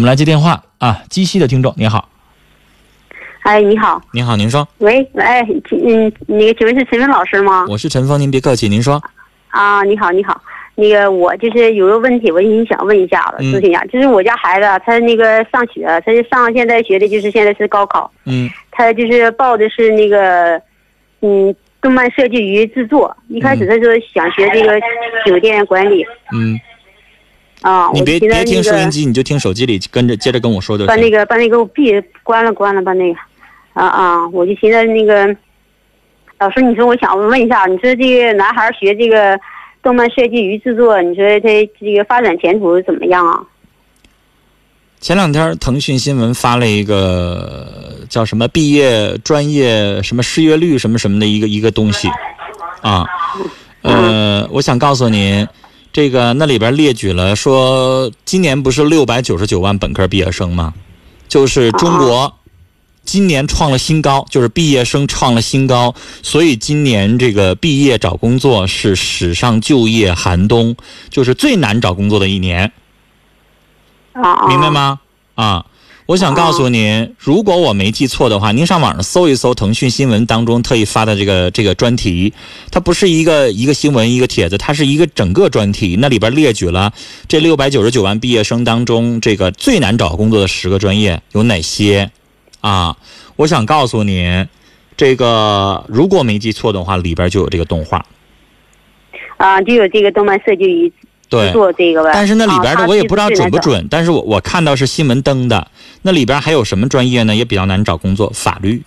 们来接电话啊，鸡西的听众，你好，哎，你好，您好，您说，喂，哎，请嗯，那个请问是陈峰老师吗？我是陈峰，您别客气，您说，啊，你好，你好，那个我就是有个问题，我也想问一下子，嗯。咨询一下，就是我家孩子啊他那个上学，他就上现在学的就是现在是高考，嗯。他就是报的是那个嗯动漫设计与制作，一开始他说想学这个酒店管理。嗯，啊，你别别听收音机，你就听手机里跟着接着跟我说就行把那。个把那个闭关了关了把那个，啊啊，我就寻思那个，老师，你说我想问一下，你说这个男孩学这个动漫设计与制作，你说他这个发展前途怎么样啊？前两天腾讯新闻发了一个叫什么毕业专业什么失业率什么什么的一个一个东西，啊，呃，我想告诉您，这个那里边列举了说，今年不是六百九十九万本科毕业生吗？就是中国今年创了新高，就是毕业生创了新高，所以今年这个毕业找工作是史上就业寒冬，就是最难找工作的一年。明白？吗？啊，我想告诉您，如果我没记错的话，您上网上搜一搜腾讯新闻当中特意发的这个这个专题，它不是一个一个新闻一个帖子，它是一个整个专题，那里边列举了这六百九十九万毕业生当中，这个最难找工作的十个专业有哪些？啊，我想告诉您，这个如果没记错的话，里边就有这个动画。啊，就有这个动漫设计与对。但是那里边啊的我也不知道准不。准，但是我我看到是新闻登的，那里边还有什么专业呢？也比较难找工作，法律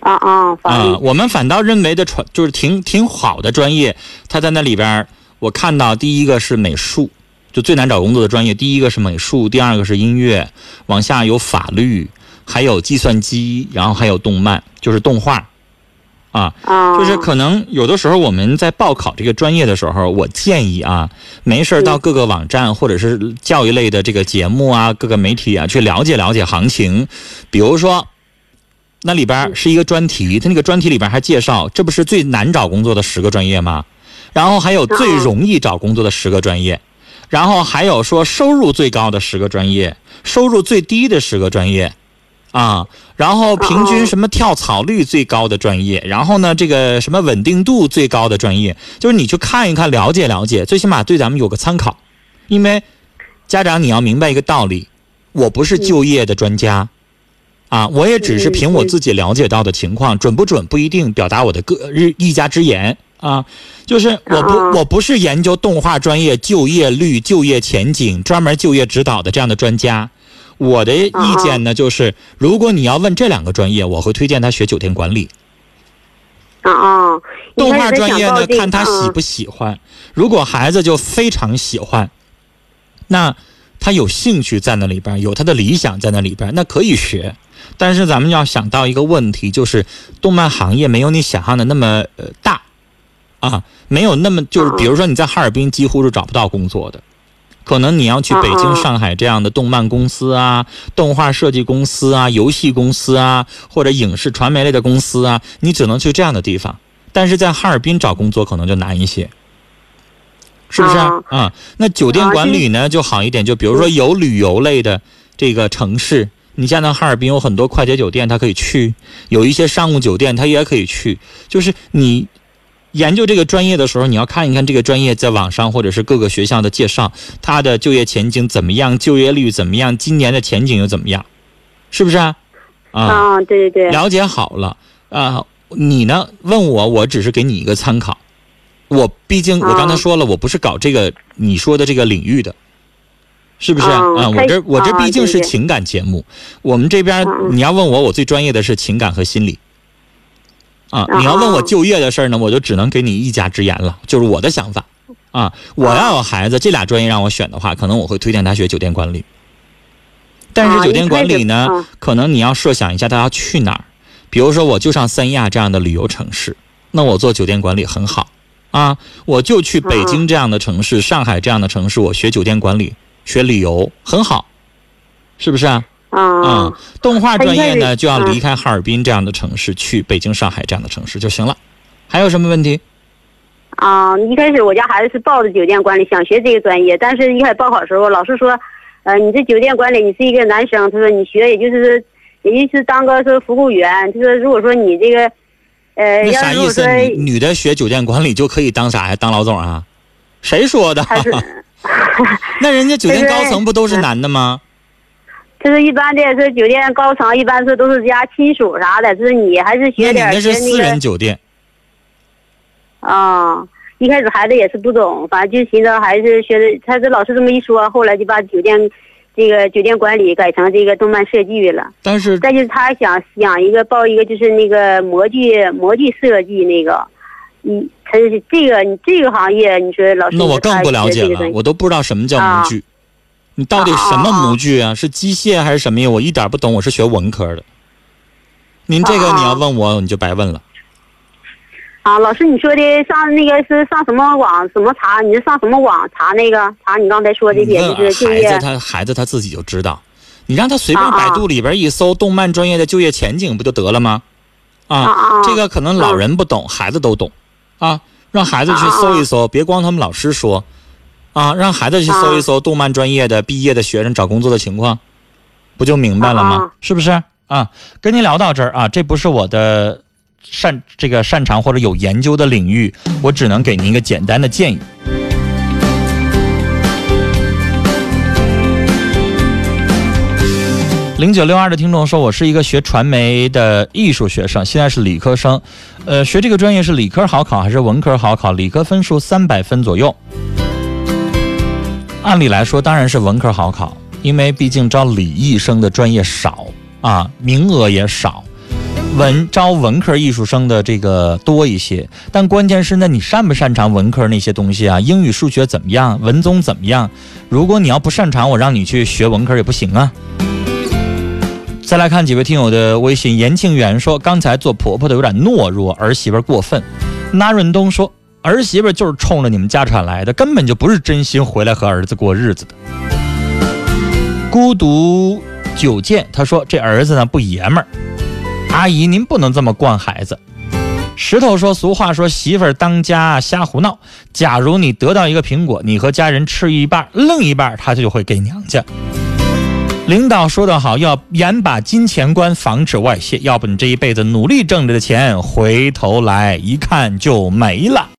啊啊，法律啊、我们反倒认为的传就是挺挺好的专业，他在那里边我看到第一个是美术，就最难找工作的专业，第一个是美术，第二个是音乐，往下有法律，还有计算机，然后还有动漫，就是动画。啊，啊，就是可能有的时候我们在报考这个专业的时候，我建议啊，没事儿到各个网站或者是教育类的这个节目啊，各个媒体啊去了解了解行情。比如说，那里边是一个专题，它那个专题里边还介绍，这不是最难找工作的十个专业吗？然后还有最容易找工作的十个专业，然后还有说收入最高的十个专业，收入最低的十个专业，啊，然后平均什么跳槽率最高的专业，然后呢，这个什么稳定度最高的专业，就是你去看一看，了解了解，最起码对咱们有个参考。因为家长你要明白一个道理，我不是就业的专家，啊，我也只是凭我自己了解到的情况，准不准不一定，表达我的个日一家之言啊。就是我不啊我不是研究动画专业就业率、就业前景、专门就业指导的这样的专家。我的意见呢，就是如果你要问这两个专业，我会推荐他学酒店管理。啊啊，动画专业呢，看他喜不喜欢。如果孩子就非常喜欢，那他有兴趣在那里边，有他的理想在那里边，那可以学。但是咱们要想到一个问题，就是动漫行业没有你想象的那么呃大啊，没有那么就是，比如说你在哈尔滨几乎是找不到工作的。可能你要去北京、上海这样的动漫公司啊、动画设计公司啊、游戏公司啊，或者影视传媒类的公司啊，你只能去这样的地方。但是在哈尔滨找工作可能就难一些，是不是啊？啊啊那酒店管理呢就好一点，就比如说有旅游类的这个城市，你像那哈尔滨有很多快捷酒店，它可以去；有一些商务酒店，它也可以去。就是你研究这个专业的时候，你要看一看这个专业在网上或者是各个学校的介绍，它的就业前景怎么样，就业率怎么样，今年的前景又怎么样，是不是啊？啊，啊，对对对，了解好了啊，你呢？问我，我只是给你一个参考。我毕竟我刚才啊说了，我不是搞这个你说的这个领域的，是不是啊？啊我这我这啊毕竟是情感节目，我们这边你要问我，我最专业的是情感和心理。啊，啊你要问我就业的事儿呢，我就只能给你一家之言了，就是我的想法。啊，我要有孩子，这俩专业让我选的话，可能我会推荐他学酒店管理。但是啊酒店管理呢，可能你要设想一下他要去哪儿，比如说我就上三亚这样的旅游城市，那我做酒店管理很好啊，我就去北京这样的城市、上海这样的城市，我学酒店管理、学旅游很好，是不是啊？啊嗯，动画专业呢就要离开哈尔滨这样的城市，去北京、上海这样的城市就行了。还有什么问题？啊，一开始我家孩子是报的酒店管理，想学这个专业，但是一开始报考的时候，老师说，呃，你这酒店管理，你是一个男生，他说你学也就是也就是当个说服务员，他说如果说你这个，呃，那要啥意思？女的学酒店管理就可以当啥呀？当老总啊？谁说的？那人家酒店高层不都是男的吗？就是一般的说酒店高层，一般是都是家亲属啥的，就是你还是学点那是私人酒店，啊。一开始孩子也是不懂，反正就寻思还是学的，他这老师这么一说，后来就把酒店这个酒店管理改成这个动漫设计了。但是再就是他想想一个报一个就是那个模具模具设计那个，嗯，他是这个你这个行业，你说老师那我更不了解了，我都不知道什么叫模具。你到底什么模具啊？是机械还是什么呀？我一点不懂，我是学文科的。您这个啊你要问我，你就白问了。啊，老师你说的上那个是上什么网怎么查？你是上什么网查那个查你刚才说这些就是就业孩子他孩子他自己就知道，你让他随便百度里边一搜动漫专业的就业前景不就得了吗？啊啊这个可能老人不懂，孩子都懂，啊，让孩子去搜一搜，别光他们老师说，啊，让孩子去搜一搜动漫专业的毕业的学生找工作的情况，不就明白了吗？是不是啊？跟您聊到这儿啊，这不是我的擅这个擅长或者有研究的领域，我只能给您一个简单的建议。零九六二的听众说：“我是一个学传媒的艺术学生，现在是理科生。呃，学这个专业是理科好考还是文科好考？理科分数三百分左右。按理来说，当然是文科好考，因为毕竟招理艺生的专业少啊，名额也少。文招文科艺术生的这个多一些，但关键是，那你擅不擅长文科那些东西啊？英语、数学怎么样？文综怎么样？如果你要不擅长，我让你去学文科也不行啊。”再来看几位听友的微信，严庆元说：“刚才做婆婆的有点懦弱，儿媳妇过分。”那润东说：“儿媳妇就是冲着你们家产来的，根本就不是真心回来和儿子过日子的。”孤独九剑他说：“这儿子呢不爷们儿，阿姨您不能这么惯孩子。”石头说：“俗话说媳妇儿当家瞎胡闹，假如你得到一个苹果，你和家人吃一半，另一半他就会给娘家。”领导说得好，要严把金钱关，防止外泄，要不你这一辈子努力挣着的钱，回头来一看就没了。